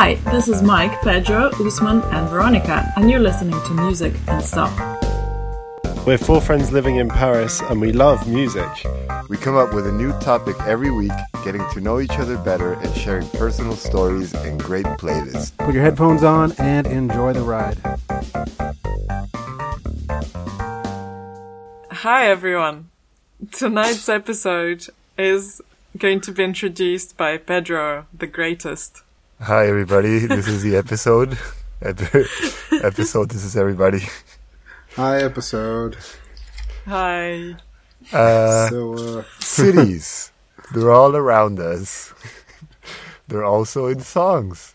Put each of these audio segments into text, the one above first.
Hi, this is Mike, Pedro, Usman, and Veronica, and you're listening to Music and Stuff. We're four friends living in Paris and we love music. We come up with a new topic every week, getting to know each other better and sharing personal stories and great playlists. Put your headphones on and enjoy the ride. Hi, everyone. Tonight's episode is going to be introduced by Pedro, the greatest. Hi, everybody. This is the episode. episode, this is everybody. Hi, episode. Hi. Uh, So, uh, cities. They're all around us. They're also in songs.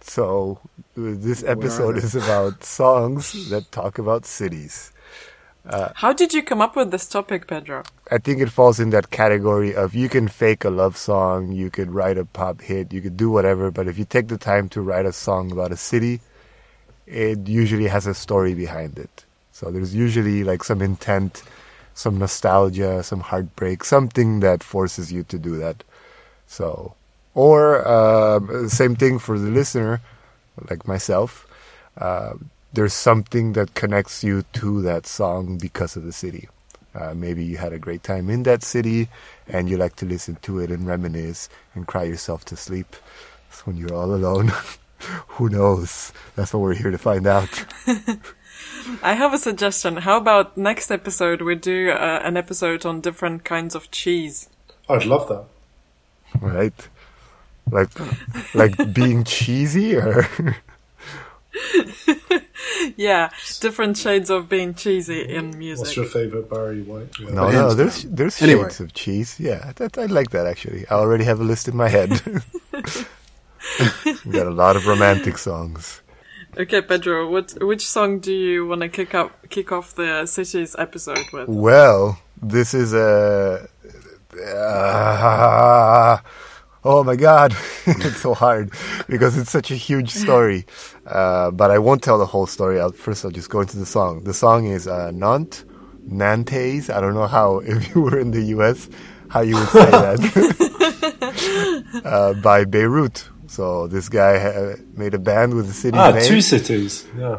So, this episode is about songs that talk about cities. How did you come up with this topic, Pedro? I think it falls in that category of you can fake a love song, you could write a pop hit, you could do whatever, but if you take the time to write a song about a city, it usually has a story behind it. So there's usually like some intent, some nostalgia, some heartbreak, something that forces you to do that. So, or uh, same thing for the listener, like myself. Uh, there's something that connects you to that song because of the city. Uh, maybe you had a great time in that city and you like to listen to it and reminisce and cry yourself to sleep. It's when you're all alone. Who knows? That's what we're here to find out. I have a suggestion. How about next episode we do uh, an episode on different kinds of cheese? I'd love that. Right? Like, like being cheesy or Yeah, different shades of being cheesy in music. What's your favourite Barry White? Yeah. no, no. There's there's Anyway. shades of cheese. Yeah, that, I like that actually. I already have a list in my head. we got a lot of romantic songs. Okay, Pedro, what which song do you want to kick up kick off the cities episode with? Well, this is a. Uh, oh my god, it's so hard because it's such a huge story. Uh, but I won't tell the whole story. I'll, first, I'll just go into the song. The song is uh, Nantes, Nantes. I don't know how, if you were in the US, how you would say that. uh, by Beirut. So this guy uh, made a band with the city Ah, name. two cities. Yeah.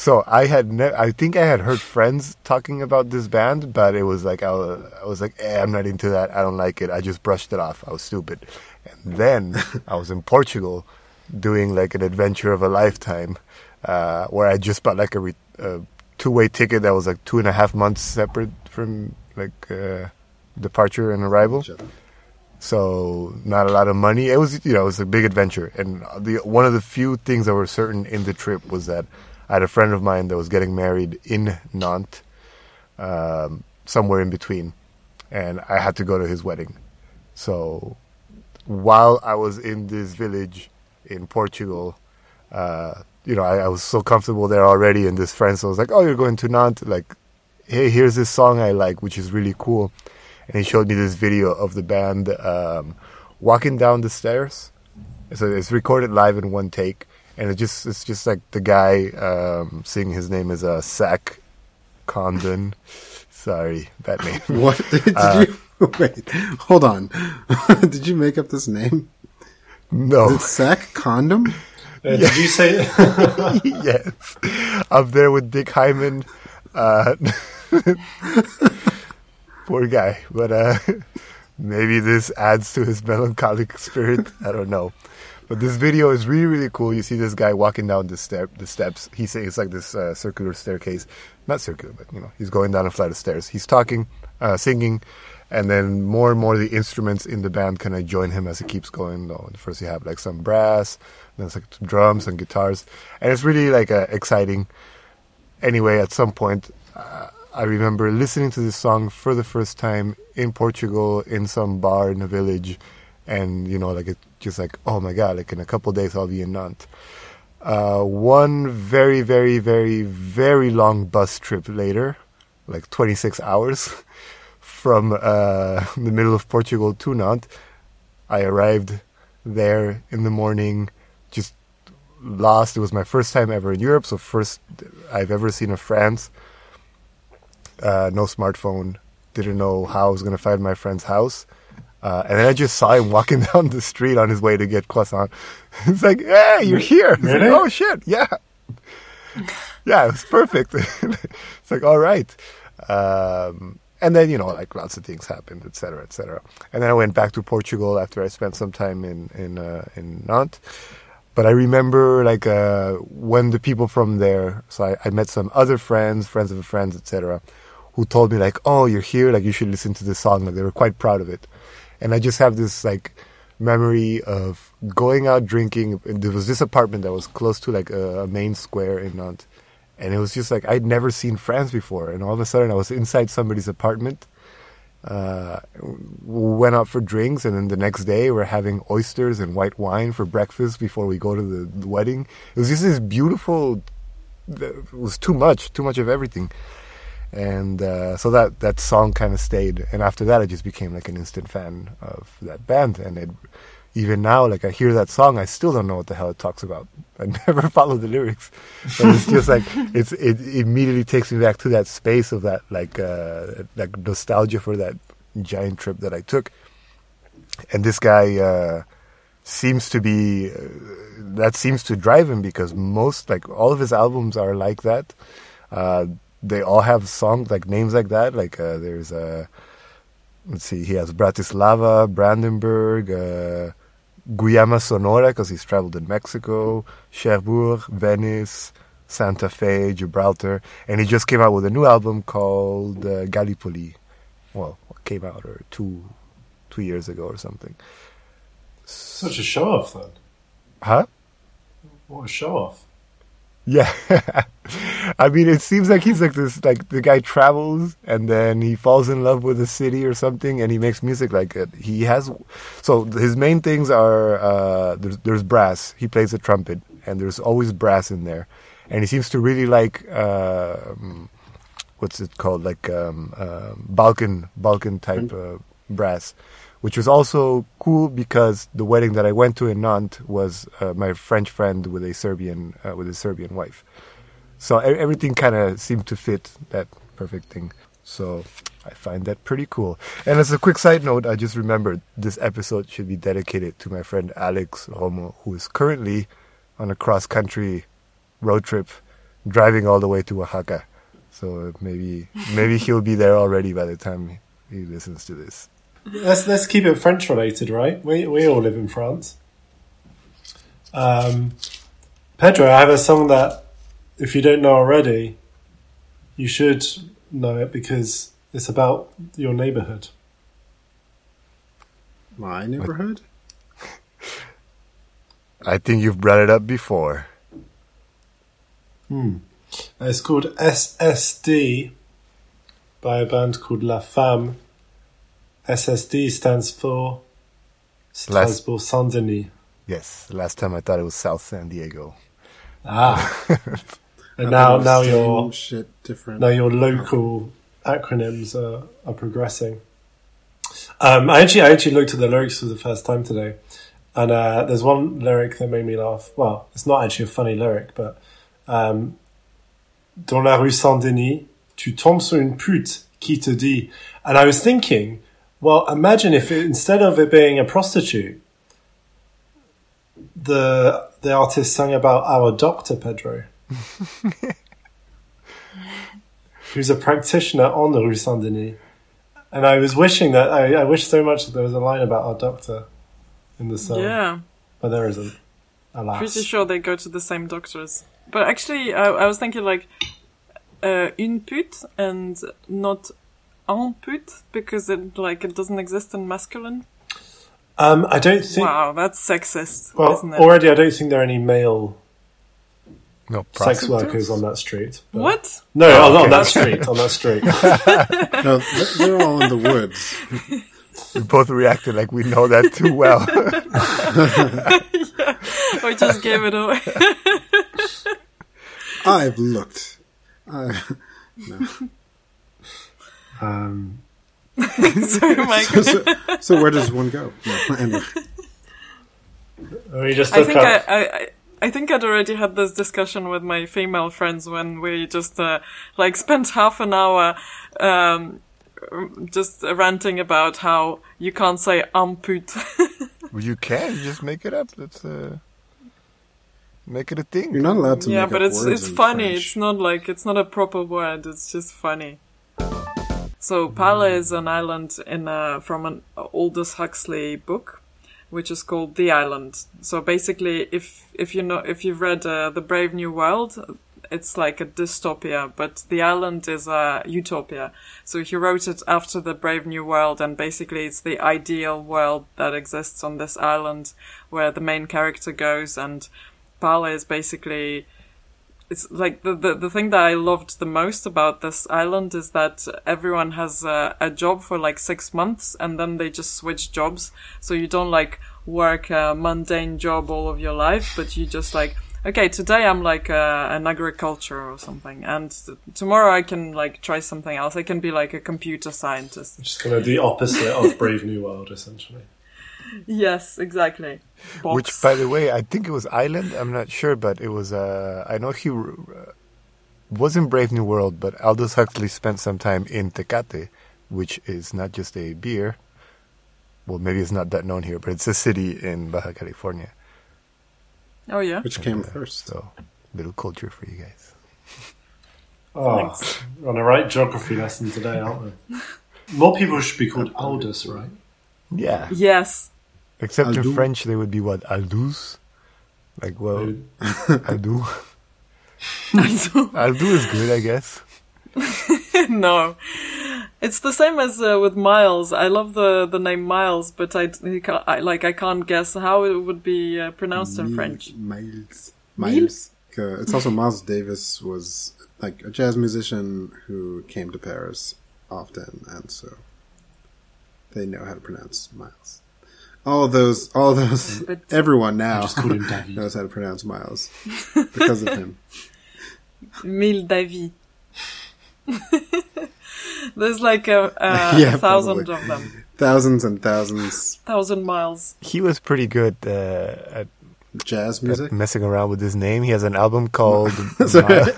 So I had, ne- I think I had heard friends talking about this band, but it was like I was, I was like, eh, I'm not into that. I don't like it. I just brushed it off. I was stupid. And then I was in Portugal, doing like an adventure of a lifetime, uh, where I just bought like a, re- a two-way ticket that was like two and a half months separate from like uh, departure and arrival. So not a lot of money. It was, you know, it was a big adventure. And the one of the few things that were certain in the trip was that I had a friend of mine that was getting married in Nantes, um, somewhere in between, and I had to go to his wedding. So while I was in this village in Portugal, uh, you know, I, I was so comfortable there already, and this friend so I was like, "Oh, you're going to Nantes? Like, hey, here's this song I like, which is really cool." And he showed me this video of the band um, walking down the stairs. So it's recorded live in one take, and it just it's just like the guy um, singing. His name is uh, Zach Condon. Sorry, that name. what? Did Uh, you. Wait, hold on. Did you make up this name? No, Sack Condom? Uh, Did you say? yes, up there with Dick Hyman. Uh, poor guy, but uh, maybe this adds to his melancholic spirit. I don't know. But this video is really, really cool. You see this guy walking down the step, the steps. He say it's like this uh, circular staircase, not circular, but you know, he's going down a flight of stairs. He's talking, uh, singing, and then more and more the instruments in the band kind of join him as he keeps going. Though first you have like some brass, then it's like drums and guitars, and it's really like uh, exciting. Anyway, at some point, uh, I remember listening to this song for the first time in Portugal in some bar in a village, and you know, like it just like oh my god, like in a couple days I'll be in Nantes. Uh, one very, very, very, very long bus trip later, like 26 hours from uh, the middle of Portugal to Nantes, I arrived there in the morning, just lost. It was my first time ever in Europe, so first I've ever seen of France. Uh, no smartphone. Didn't know how I was going to find my friend's house. Uh, and then I just saw him walking down the street on his way to get croissant. It's like, hey, you're here. It's like, oh shit, yeah, yeah, it was perfect. it's like, all right. Um, and then you know, like lots of things happened, et cetera, et cetera. And then I went back to Portugal after I spent some time in in uh, in Nantes. But I remember like uh, when the people from there, so I, I met some other friends, friends of friends, etc., who told me like, "Oh, you're here, like you should listen to this song." Like they were quite proud of it, and I just have this like memory of going out drinking. There was this apartment that was close to like a, a main square in Nantes, and it was just like I'd never seen France before, and all of a sudden I was inside somebody's apartment. Uh, went out for drinks, and then the next day we're having oysters and white wine for breakfast before we go to the, the wedding. It was just this beautiful. It was too much, too much of everything, and uh, so that that song kind of stayed. And after that, I just became like an instant fan of that band, and it, even now, like I hear that song, I still don't know what the hell it talks about. I never follow the lyrics, but it's just like it's it immediately takes me back to that space of that like uh, like nostalgia for that giant trip that I took. And this guy uh, seems to be uh, that seems to drive him because most like all of his albums are like that. Uh, they all have songs like names like that. Like uh, there's a let's see, he has Bratislava, Brandenburg, uh, Guayama Sonora because he's traveled in Mexico, Cherbourg, Venice, Santa Fe, Gibraltar, and he just came out with a new album called uh, Gallipoli. Well, came out or two, two years ago or something. Such a show off, then. Huh? What a show off. Yeah. I mean, it seems like he's like this, like the guy travels and then he falls in love with a city or something and he makes music like it. He has, so his main things are, uh, there's, there's brass. He plays the trumpet and there's always brass in there. And he seems to really like, uh, um, what's it called? Like, um, uh, Balkan, Balkan type, uh, brass. Which was also cool because the wedding that I went to in Nantes was uh, my French friend with a Serbian uh, with a Serbian wife. So everything kind of seemed to fit that perfect thing. So I find that pretty cool. And as a quick side note, I just remembered this episode should be dedicated to my friend Alex Romo, who is currently on a cross country road trip, driving all the way to Oaxaca. So maybe maybe he'll be there already by the time he listens to this. Let's let's keep it French related, right? We we all live in France. Um, Pedro, I have a song that, if you don't know already, you should know it because it's about your neighborhood. My neighborhood? I think you've brought it up before. Uh, It's called SSD by a band called La Femme. SSD stands for Strasbourg Saint Denis. Yes, last time I thought it was South San Diego. Ah, and now thought it was now your shit different. now your local acronyms are, are progressing. Um, I actually I actually looked at the lyrics for the first time today, and uh, there's one lyric that made me laugh. Well, it's not actually a funny lyric, but um, dans la rue Saint Denis, tu tombes sur une pute qui te dit. And I was thinking, well, imagine if it, instead of it being a prostitute, the the artist sang about our doctor Pedro. Who's a practitioner on the Rue Saint Denis. And I was wishing that I, I wish so much that there was a line about our doctor in the song, Yeah, but there isn't. Alas, pretty sure they go to the same doctors. But actually, I, I was thinking like uh, une pute and not un pute because it like it doesn't exist in masculine. um, I don't think. Wow, that's sexist, Well, isn't it? already I don't think there are any male No, sex workers on that street. but- what? No, Oh, on- on that street. On that street. no, they're all in the woods. We both reacted like we know that too well. We just gave it away. I've looked. I, um, Sorry, Michael. so, so where does one go? No, anyway. we just I look think I, up. I, I- I think I'd already had this discussion with my female friends when we just uh, like spent half an hour um, just ranting about how you can't say amput. Well, you can you just make it up. That's uh, make it a thing. You're not allowed to yeah, make but up it's words it's in funny. French. It's not like it's not a proper word. It's just funny. So Pala is an island in uh, from an Aldous Huxley book, which is called The Island. So basically, if if you know if you've read uh, The Brave New World, it's like a dystopia, but The Island is a utopia. So he wrote it after The Brave New World, and basically it's the ideal world that exists on this island, where the main character goes, and Pala is basically it's like the, the the thing that I loved the most about this island is that everyone has a, a job for like six months and then they just switch jobs. So you don't like work a mundane job all of your life, but you just like okay today I'm like uh, an agriculture or something, and t- tomorrow I can like try something else. I can be like a computer scientist. Just kind of the opposite of Brave New World, essentially. Yes, exactly. Box. Which, by the way, I think it was Island. I'm not sure, but it was. Uh, I know he uh, was in Brave New World, but Aldous Huxley spent some time in Tecate, which is not just a beer. Well, maybe it's not that known here, but it's a city in Baja California. oh yeah. Which came Yeah, first? So, little culture for you guys. Oh, we're on a right geography lesson today, aren't we? More people should be called Aldous, right? Yeah. Yes. Except in French, they would be what? Aldous? Like, well, Dude. Aldu. Aldu is good, I guess. no. It's the same as uh, with Miles. I love the, the name Miles, but I, he ca- I like I can't guess how it would be uh, pronounced in Miles- French. Miles. Miles. Uh, It's also Miles Davis was like a jazz musician who came to Paris often, and so they know how to pronounce Miles. All those, all those, But- everyone now Just call him David. knows how to pronounce Miles because of him. Mille Davy. There's like a, a Yeah, thousand probably. of them, Thousands and thousands thousand miles. He was pretty good uh, at jazz music. messing around with his name. He has an album called. Sorry.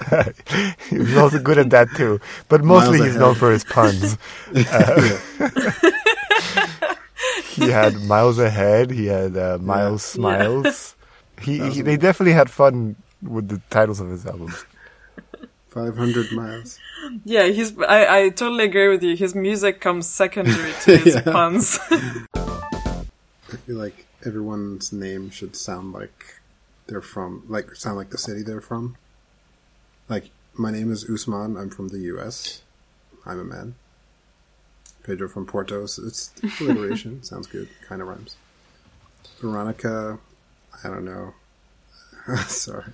he was also good at that too, but mostly he's known for his puns. Uh, he had Miles Ahead. He had uh, Miles Smiles. He, he they definitely had fun with the titles of his albums. Five hundred miles. Yeah, he's. I, I totally agree with you. His music comes secondary to his Yeah. puns. I feel like everyone's name should sound like they're from, like sound like the city they're from. Like my name is Usman. I'm from the U.S. I'm a man. Pedro from Porto. So it's alliteration. Sounds good. Kind of rhymes. Veronica. I don't know. Sorry.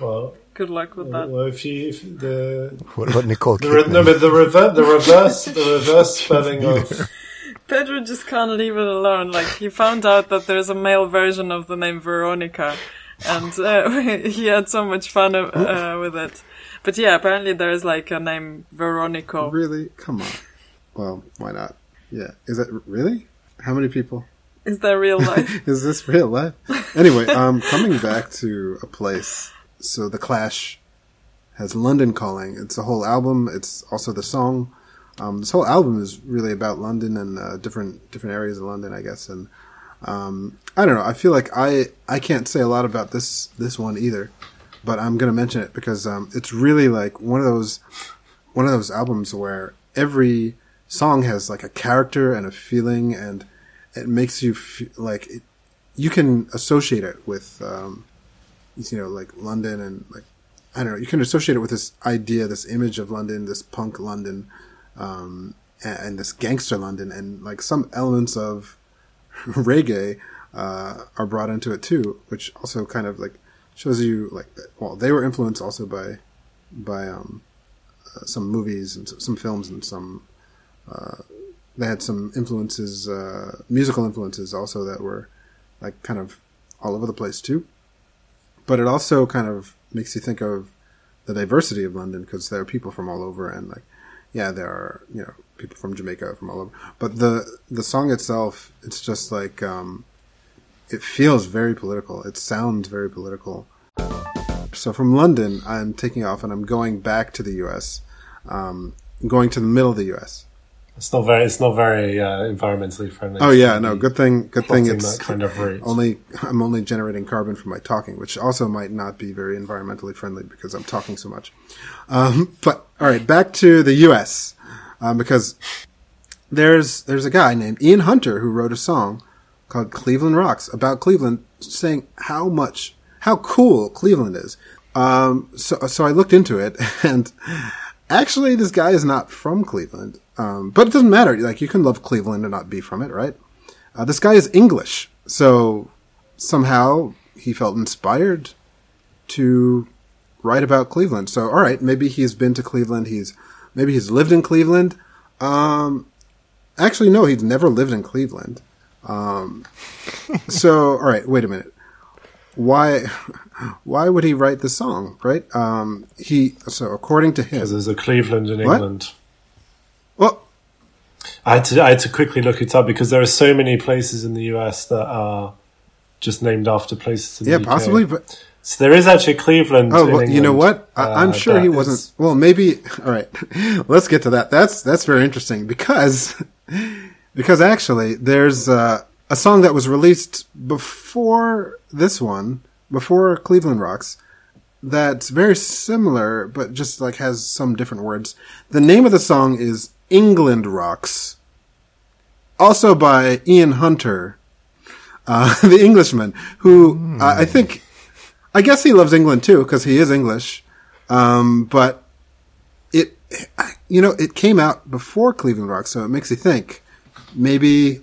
Well, Good luck with that. well, if you if the What about Nicole the, re- no, but the reverse the reverse the reverse spelling of Pedro just can't leave it alone. Like he found out that there's a male version of the name Veronica, and uh, he had so much fun uh, with it. But yeah, apparently there is like a name Veronico. Really? Come on. Well, why not? Yeah. Is that really? How many people? Is that real life? Is this real life? Anyway, um, coming back to a place. So the Clash has London Calling. It's a whole album. It's also the song. Um, this whole album is really about London and uh, different different areas of London, I guess. And um, I don't know. I feel like I I can't say a lot about this this one either, but I'm gonna mention it because um, it's really like one of those one of those albums where every song has like a character and a feeling and it makes you feel like it, you can associate it with um, you know like London and like I don't know you can associate it with this idea this image of London this punk London um, and, and this gangster London and like some elements of reggae uh, are brought into it too which also kind of like shows you like well they were influenced also by by um, uh, some movies and some films and some they had some influences, uh, musical influences also that were like kind of all over the place too. But it also kind of makes you think of the diversity of London because there are people from all over and like, yeah, there are, you know, people from Jamaica from all over. But the, the song itself, it's just like, um, it feels very political. It sounds very political. So from London, I'm taking off and I'm going back to the U.S. Um, going to the middle of the U.S It's not very. It's not very uh, environmentally friendly. Oh yeah, no. Good thing. Good thing it's kind of route. only. I'm only generating carbon from my talking, which also might not be very environmentally friendly because I'm talking so much. Um, but all right, back to the U.S. Um, because there's there's a guy named Ian Hunter who wrote a song called Cleveland Rocks about Cleveland, saying how much how cool Cleveland is. Um, so so I looked into it, and actually, this guy is not from Cleveland. Um, but it doesn't matter. Like you can love Cleveland and not be from it, right? Uh, this guy is English, so somehow he felt inspired to write about Cleveland. So, all right, maybe he's been to Cleveland. He's maybe he's lived in Cleveland. Um, actually, no, he's never lived in Cleveland. Um, so, all right, wait a minute. Why, why would he write the song? Right? Um, he so according to him, there's a Cleveland in What? England. well, I had to I had to quickly look it up because there are so many places in the US that are just named after places in yeah, UK. possibly, but So there is actually Cleveland. Oh, in well, you know what? I, I'm uh, sure he wasn't. is- Well, maybe. All right, let's get to that. That's that's very interesting because because actually, there's uh, a song that was released before this one, before Cleveland Rocks, that's very similar, but just like has some different words. The name of the song is England Rocks, also by Ian Hunter, uh, the Englishman, who uh, I think I guess he loves England too because he is English. Um, but it, you know, it came out before Cleveland Rocks, so it makes you think maybe,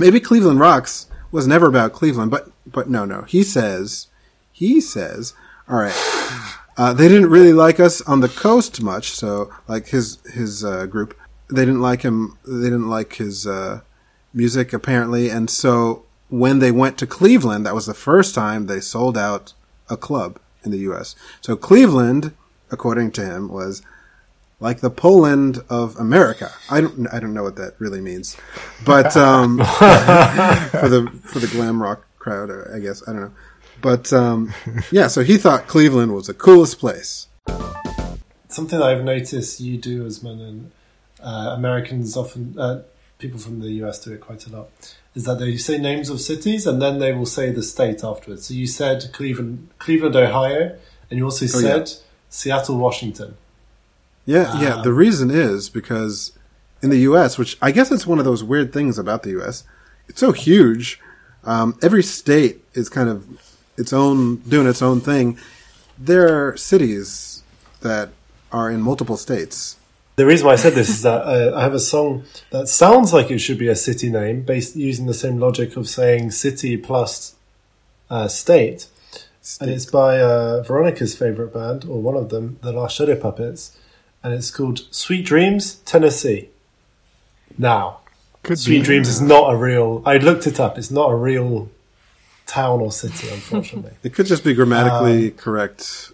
maybe Cleveland Rocks was never about Cleveland, but but no, no. He says, he says, all right. Uh, they didn't really like us on the coast much, so like his his uh, group, they didn't like him. They didn't like his uh, music apparently, and so when they went to Cleveland, that was the first time they sold out a club in the U.S. So Cleveland, according to him, was like the Poland of America. I don't I don't know what that really means, but um, for the for the glam rock crowd, I guess I don't know. But um, yeah, so he thought Cleveland was the coolest place. Something that I've noticed you do Usman and uh, Americans often, uh, people from the US do it quite a lot, is that they say names of cities and then they will say the state afterwards. So you said Cleveland, Cleveland, Ohio, and you also Oh, yeah. said Seattle, Washington. Yeah, yeah. The reason is because in the U.S., which I guess it's one of those weird things about the U.S., it's so huge. Um, every state is kind of its own, doing its own thing. There are cities that are in multiple states. The reason why I said this is that uh, I have a song that sounds like it should be a city name, based using the same logic of saying city plus uh, state, and it's by uh, Veronica's favorite band, or one of them, the Last Shadow Puppets, and it's called Sweet Dreams, Tennessee. Now, Could Sweet be. Dreams is not a real. I looked it up. It's not a real town or city, unfortunately. It could just be grammatically correct.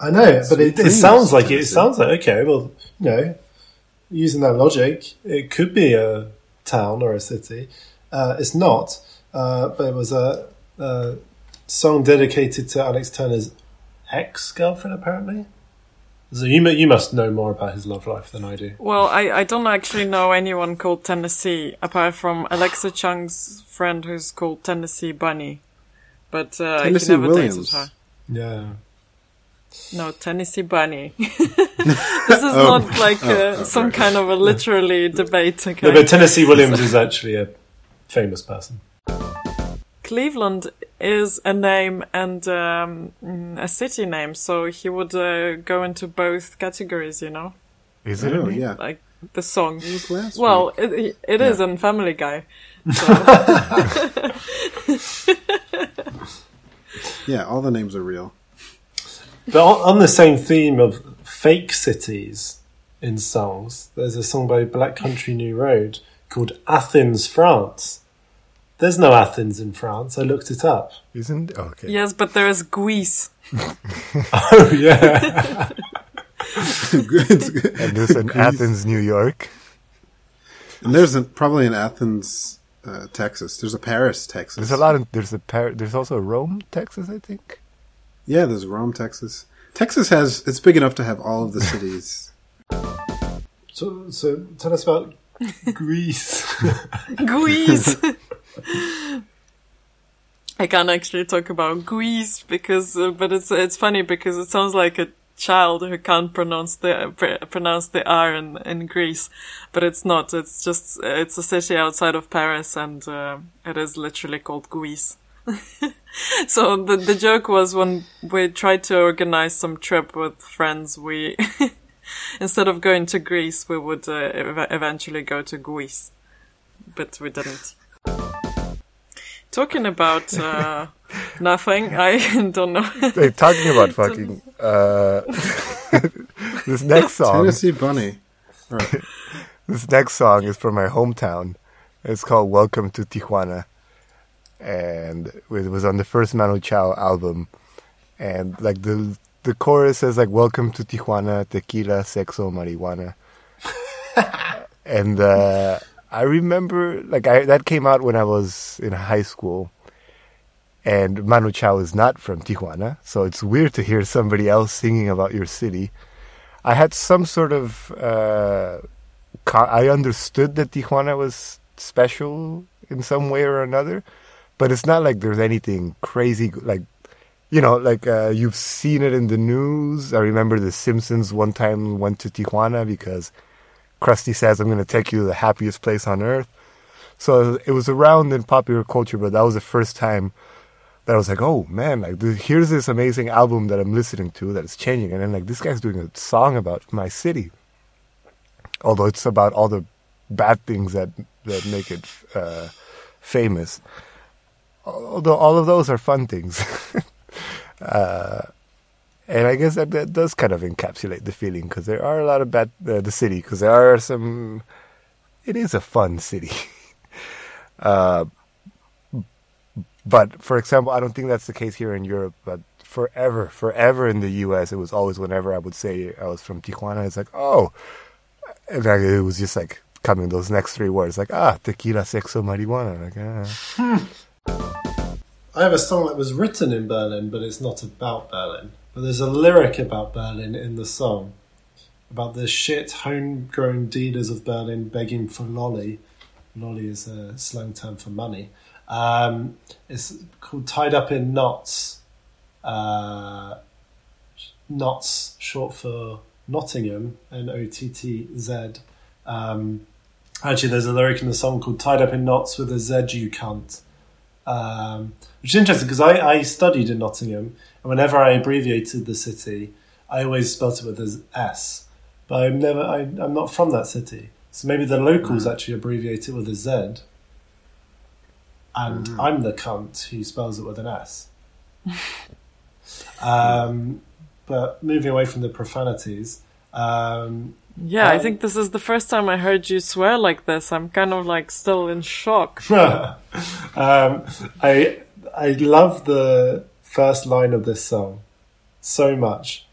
I know, but it, it sounds like it, it sounds like okay. Well, you know, using that logic, it could be a town or a city. Uh, it's not, uh, but it was a, a song dedicated to Alex Turner's ex girlfriend, apparently. So you mu- you must know more about his love life than I do. Well, I, I don't actually know anyone called Tennessee apart from Alexa Chung's friend who's called Tennessee Bunny. But uh, Tennessee he never Williams. dated her. Yeah, No, Tennessee Bunny. this is not like uh, some kind of a literally debate. Okay? no, but Tennessee Williams is actually a famous person. Cleveland is a name and um, a city name, so he would uh, go into both categories, you know, Is it? Oh, yeah. like the song. was last Well, it, it is in Family Guy. Yeah, all the names are real. But on, on the same theme of fake cities in songs, there's a song by Black Country New Road called Athens, France. There's no Athens in France. I looked it up. Isn't okay. Yes, but there is Greece. Oh yeah. It's good. And there's an Athens, New York. and there's an, probably an Athens, uh, Texas. There's a Paris, Texas. There's a lot. Of, there's a Par- There's also Rome, Texas. I think. Yeah, there's Rome, Texas. Texas has it's big enough to have all of the cities. So, so tell us about Greece. Greece. I can't actually talk about Greece because, uh, but it's it's funny because it sounds like a child who can't pronounce the pr- pronounce the R in in Greece, but it's not. It's just it's a city outside of Paris, and uh, it is literally called Greece. so the the joke was when we tried to organize some trip with friends, we instead of going to Greece, we would uh, ev- eventually go to Greece, but we didn't. Talking about uh, nothing, I don't know. Hey, talking about fucking uh, this next song. Tennessee Bunny. All right. This next song is from my hometown. It's called "Welcome to Tijuana," and it was on the first Manu Chao album. And like the the chorus says like "Welcome to Tijuana, tequila, sexo, marijuana," and uh, I remember like I that came out when I was in high school. And Manu Chao is not from Tijuana, so it's weird to hear somebody else singing about your city. I had some sort of uh, I understood that Tijuana was special in some way or another, but it's not like there's anything crazy like you know like uh, you've seen it in the news. I remember the Simpsons one time went to Tijuana because Krusty says I'm going to take you to the happiest place on earth. So it was around in popular culture, but that was the first time that I was like, oh man, like here's this amazing album that I'm listening to that is changing, and then like this guy's doing a song about my city, although it's about all the bad things that that make it uh, famous. Although all of those are fun things, uh, and I guess that, that does kind of encapsulate the feeling because there are a lot of bad uh, the city because there are some. It is a fun city. uh, but for example, I don't think that's the case here in Europe. But forever, forever in the U.S., it was always whenever I would say I was from Tijuana, it's like, oh, and like, it was just like coming those next three words, like ah, tequila, sexo, marijuana. Like ah. I have a song that was written in Berlin, but it's not about Berlin. But there's a lyric about Berlin in the song, about the shit homegrown dealers of Berlin begging for lolly. Lolly is a slang term for money. Um, it's called Tied Up in Nottz. Uh, Nottz, short for Nottingham, N O T T Z. Um, actually, there's a lyric in the song called Tied Up in Nottz with a Z you cunt. Um, which is interesting because I, I studied in Nottingham, and whenever I abbreviated the city, I always spelt it with an S. But I'm never, I, I'm not from that city, so maybe the locals actually abbreviate it with a Z, and I'm the cunt who spells it with an S. um, but moving away from the profanities, um, Yeah, I think this is the first time I heard you swear like this. I'm kind of like still in shock. um, I I love the first line of this song so much,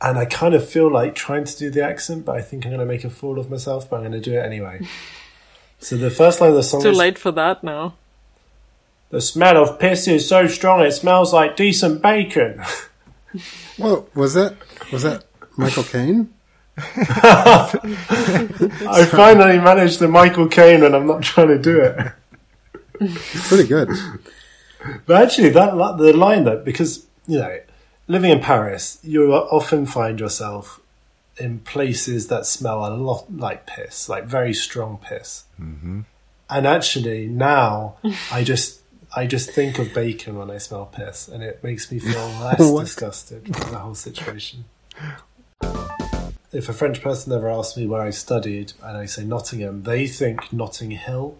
and I kind of feel like trying to do the accent, but I think I'm going to make a fool of myself. But I'm going to do it anyway. so the first line of the song Too is late for that now. the smell of piss is so strong it smells like decent bacon. Well, was that was that Michael Caine? I finally managed the Michael Caine, and I'm not trying to do it. Pretty good. But actually, that the line that because you know, living in Paris, you often find yourself in places that smell a lot like piss, like very strong piss. Mm-hmm. And actually, now I just I just think of bacon when I smell piss, and it makes me feel less disgusted with the whole situation. If a French person ever asks me where I studied, and I say Nottingham, they think Notting Hill,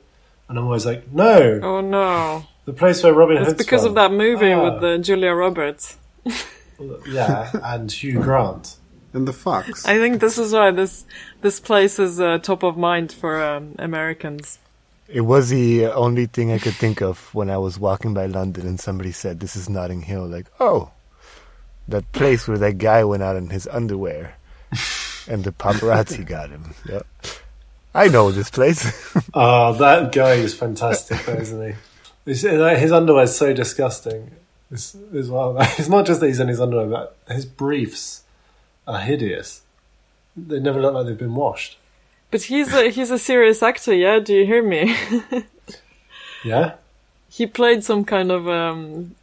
and I'm always like, no, Oh no. the place where Robin Hood's. It's because from. of that movie Ah. with uh, Julia Roberts. Yeah, and Hugh Grant. And the fox. I think this is why this this place is uh, top of mind for um, Americans. It was the only thing I could think of when I was walking by London and somebody said, "This is Notting Hill." Like, oh, that place where that guy went out in his underwear, and the paparazzi got him. Yep. I know this place. Oh, that guy is fantastic, though, isn't he? His, his underwear is so disgusting. It's, as well. It's not just that he's in his underwear, but his briefs are hideous. they never look like they've been washed. But he's a he's a serious actor, yeah. Do you hear me? Yeah, he played some kind of um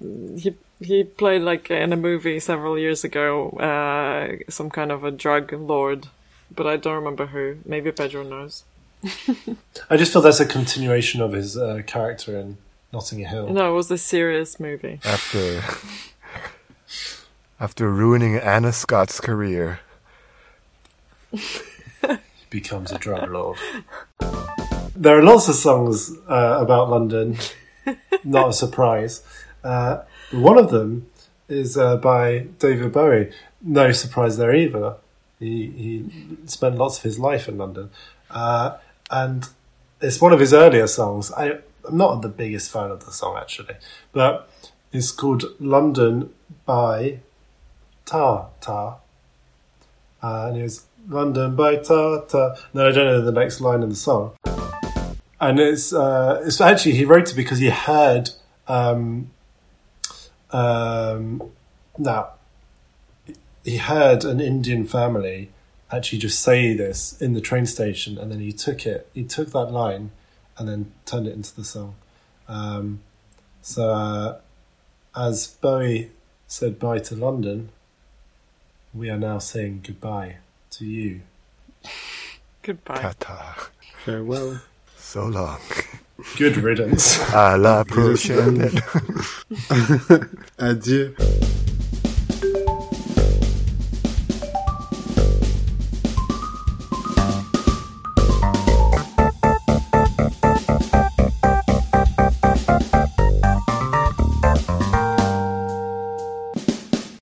he he played like in a movie several years ago uh some kind of a drug lord but i don't remember who maybe pedro knows I just feel that's a continuation of his uh, character in Notting Hill. no it was a serious movie After after ruining Anna Scott's career. becomes a drug lord. there are lots of songs uh, about London. Not a surprise. Uh, one of them is uh, by David Bowie. No surprise there either. He he spent lots of his life in London, uh, and it's one of his earlier songs. I, I'm not the biggest fan of the song actually, but it's called "London" by Ta Ta, uh, and it was London by Ta Ta. No, I don't know the next line in the song. And it's uh, it's actually he wrote it because he heard um, um, now he heard an Indian family actually just say this in the train station, and then he took it. He took that line and then turned it into the song. Um, so uh, as Bowie said bye to London, we are now saying goodbye to you. goodbye Ta-ta. Farewell. So long. Good riddance. À la prochaine. Adieu.